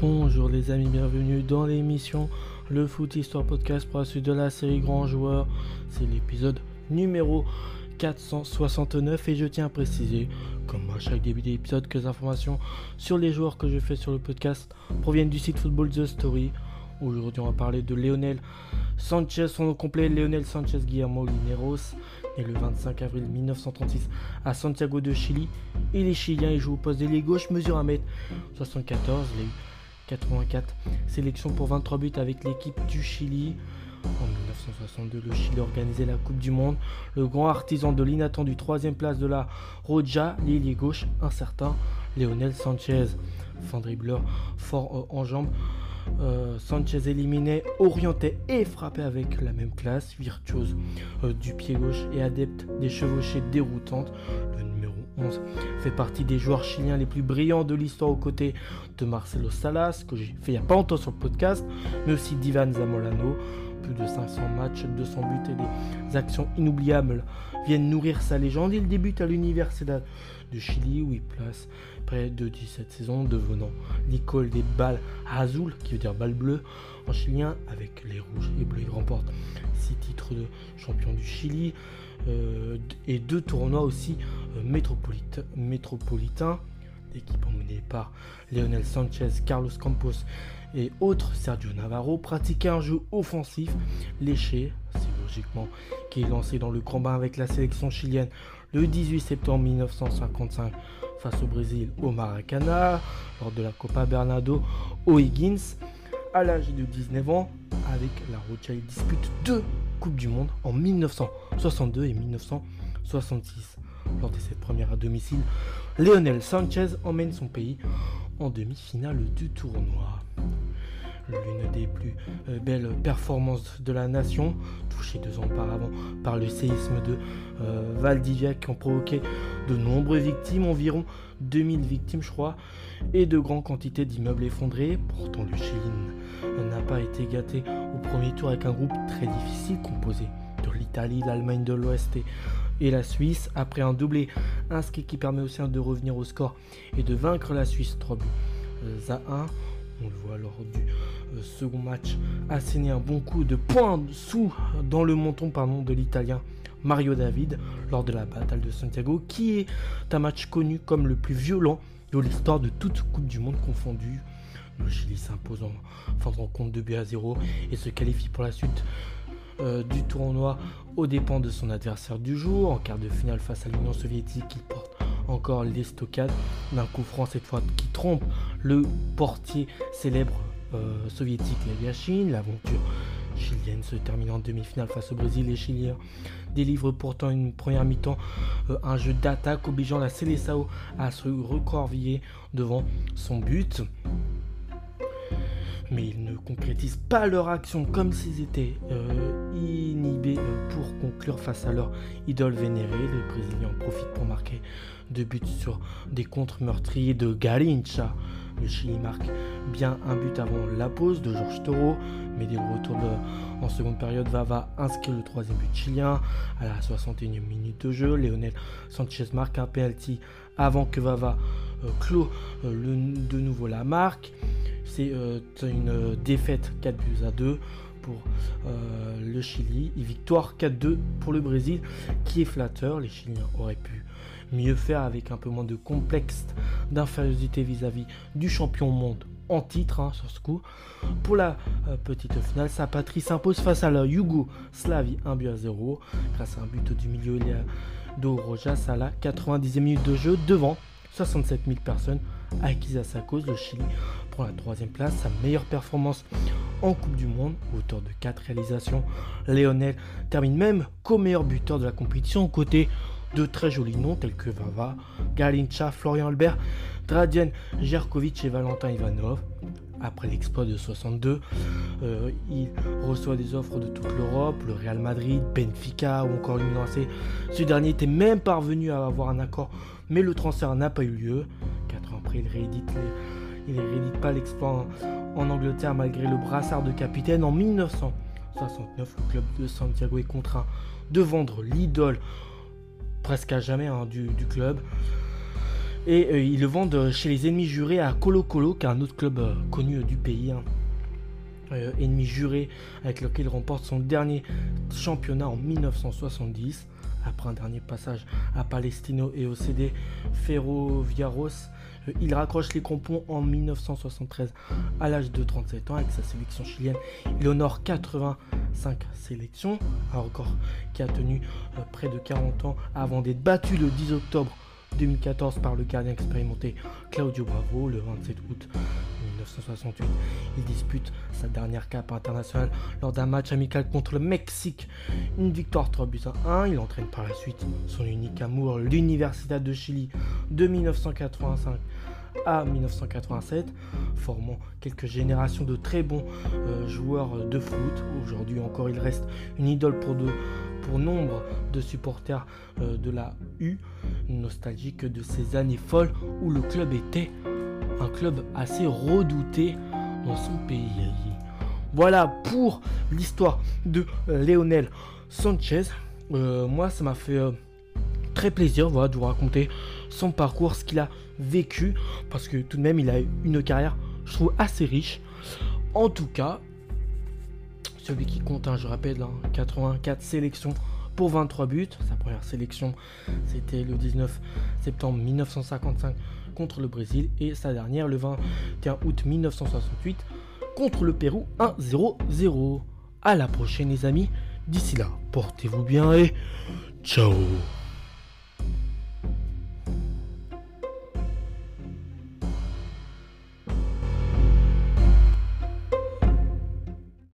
Bonjour les amis, bienvenue dans l'émission Le Foot Histoire Podcast pour la suite de la série Grand Joueur. C'est l'épisode numéro 469 et je tiens à préciser, comme à chaque début d'épisode, que les informations sur les joueurs que je fais sur le podcast proviennent du site Football The Story. Aujourd'hui, on va parler de Lionel Sanchez, son nom complet Lionel Sanchez Guillermo Lineros, né le 25 avril 1936 à Santiago de Chili. Il est chilien, il joue au poste d'ailier gauche, mesure 1m74, il a eu 84 sélections pour 23 buts avec l'équipe du Chili. En 1962, le Chili organisait la Coupe du Monde. Le grand artisan de l'inattendu troisième place de la Roja, l'ailier gauche, incertain, Lionel Sanchez. Fin dribbleur, fort en jambes. Euh, Sanchez éliminait, orientait et frappait avec la même classe, virtuose euh, du pied gauche et adepte des chevauchées déroutantes. Numéro 11 fait partie des joueurs chiliens les plus brillants de l'histoire aux côtés de Marcelo Salas, que j'ai fait il n'y a pas longtemps sur le podcast, mais aussi d'Ivan Zamolano. Plus de 500 matchs, 200 buts et des actions inoubliables viennent nourrir sa légende. Il débute à l'Universidad de Chili où il place près de 17 saisons, devenant l'école des balles azul, qui veut dire balle bleue, en chilien avec les rouges et bleus. Il remporte 6 titres de champion du Chili euh, et deux tournois aussi euh, métropolitains d'équipe emmenée par Lionel Sanchez, Carlos Campos et autres, Sergio Navarro, pratiquait un jeu offensif léché, c'est logiquement, qui est lancé dans le combat avec la sélection chilienne le 18 septembre 1955 face au Brésil au Maracana, lors de la Copa Bernardo O'Higgins. À l'âge de 19 ans, avec la Rocha, il dispute deux Coupes du Monde en 1962 et 1966. Lors de cette première à domicile, Lionel Sanchez emmène son pays en demi-finale du tournoi l'une des plus euh, belles performances de la nation, touchée deux ans auparavant par le séisme de euh, Valdivia qui ont provoqué de nombreuses victimes, environ 2000 victimes je crois, et de grandes quantités d'immeubles effondrés. Pourtant le Chili n'a pas été gâté au premier tour avec un groupe très difficile composé de l'Italie, l'Allemagne de l'Ouest et, et la Suisse. Après un doublé inscrit qui permet aussi de revenir au score et de vaincre la Suisse 3 buts euh, à 1. On le voit lors du euh, second match asséner un bon coup de poing sous dans le menton pardon, de l'italien Mario David lors de la bataille de Santiago, qui est un match connu comme le plus violent de l'histoire de toute Coupe du Monde confondue. Le Chili s'impose en fin de rencontre de but à 0 et se qualifie pour la suite euh, du tournoi aux dépens de son adversaire du jour. En quart de finale face à l'Union soviétique, il porte encore l'estocade d'un coup franc cette fois qui trompe le portier célèbre euh, soviétique Yashin. L'aventure chilienne se termine en demi-finale face au Brésil. Les Chiliens délivrent pourtant une première mi-temps, euh, un jeu d'attaque obligeant la Célessao à se recorviller devant son but mais ils ne concrétisent pas leur action comme s'ils étaient euh, inhibés euh, pour conclure face à leur idole vénérée. Les Brésiliens profitent pour marquer deux buts sur des contre meurtriers de Garincha. Le Chili marque bien un but avant la pause de Georges Toro, mais dès le retour en seconde période, Vava inscrit le troisième but chilien à la 61e minute de jeu. Lionel Sanchez marque un penalty avant que Vava euh, clôt de nouveau la marque. C'est euh, une défaite 4 buts à 2 pour euh, le Chili et victoire 4-2 pour le Brésil qui est flatteur. Les Chiliens auraient pu mieux faire avec un peu moins de complexe d'infériorité vis-à-vis du champion monde en titre hein, sur ce coup. Pour la euh, petite finale, sa patrie s'impose face à la Yougoslavie 1 but à 0 grâce à un but du milieu de Rojas à la 90e minute de jeu devant 67 000 personnes acquises à sa cause. Le Chili la troisième place, sa meilleure performance en Coupe du Monde, auteur de 4 réalisations. Lionel termine même co-meilleur buteur de la compétition aux côtés de très jolis noms tels que Vava, Galincha, Florian Albert, Dradian Jerkovic et Valentin Ivanov. Après l'exploit de 62, euh, il reçoit des offres de toute l'Europe, le Real Madrid, Benfica ou encore l'Union AC. Ce dernier était même parvenu à avoir un accord, mais le transfert n'a pas eu lieu. Après, il réédite les il réédite pas l'exploit en Angleterre malgré le brassard de capitaine. En 1969, le club de Santiago est contraint de vendre l'idole presque à jamais hein, du, club. Et euh, ils le vendent chez les ennemis jurés à Colo Colo, qui est un autre club euh, connu du pays. Hein. ennemi juré avec lequel il remporte son dernier championnat en 1970 après un dernier passage à Palestino et au CD Ferroviaros. Il raccroche les crampons en 1973 à l'âge de 37 ans avec sa sélection chilienne. Il honore 85 sélections, un record qui a tenu euh, près de 40 ans avant d'être battu le 10 octobre 2014 par le gardien expérimenté Claudio Bravo le 27 août 1968. Il dispute sa dernière cape internationale lors d'un match amical contre le Mexique. Une victoire 3 buts à 1. Il entraîne par la suite son unique amour, l'Université de Chili de 1985 à 1987, formant quelques générations de très bons euh, joueurs de foot. Aujourd'hui encore, il reste une idole pour, pour nombre de supporters euh, de la U, nostalgique de ces années folles où le club était un club assez redouté dans son pays. Voilà pour l'histoire de euh, Lionel Sanchez. Euh, moi, ça m'a fait très plaisir de vous raconter son parcours, ce qu'il a vécu, parce que tout de même, il a une carrière, je trouve, assez riche. En tout cas, celui qui compte, hein, je rappelle, 84 hein, sélections pour 23 buts. Sa première sélection, c'était le 19 septembre 1955 contre le Brésil et sa dernière le 21 août 1968 contre le Pérou 1-0-0. À la prochaine les amis. D'ici là, portez-vous bien et ciao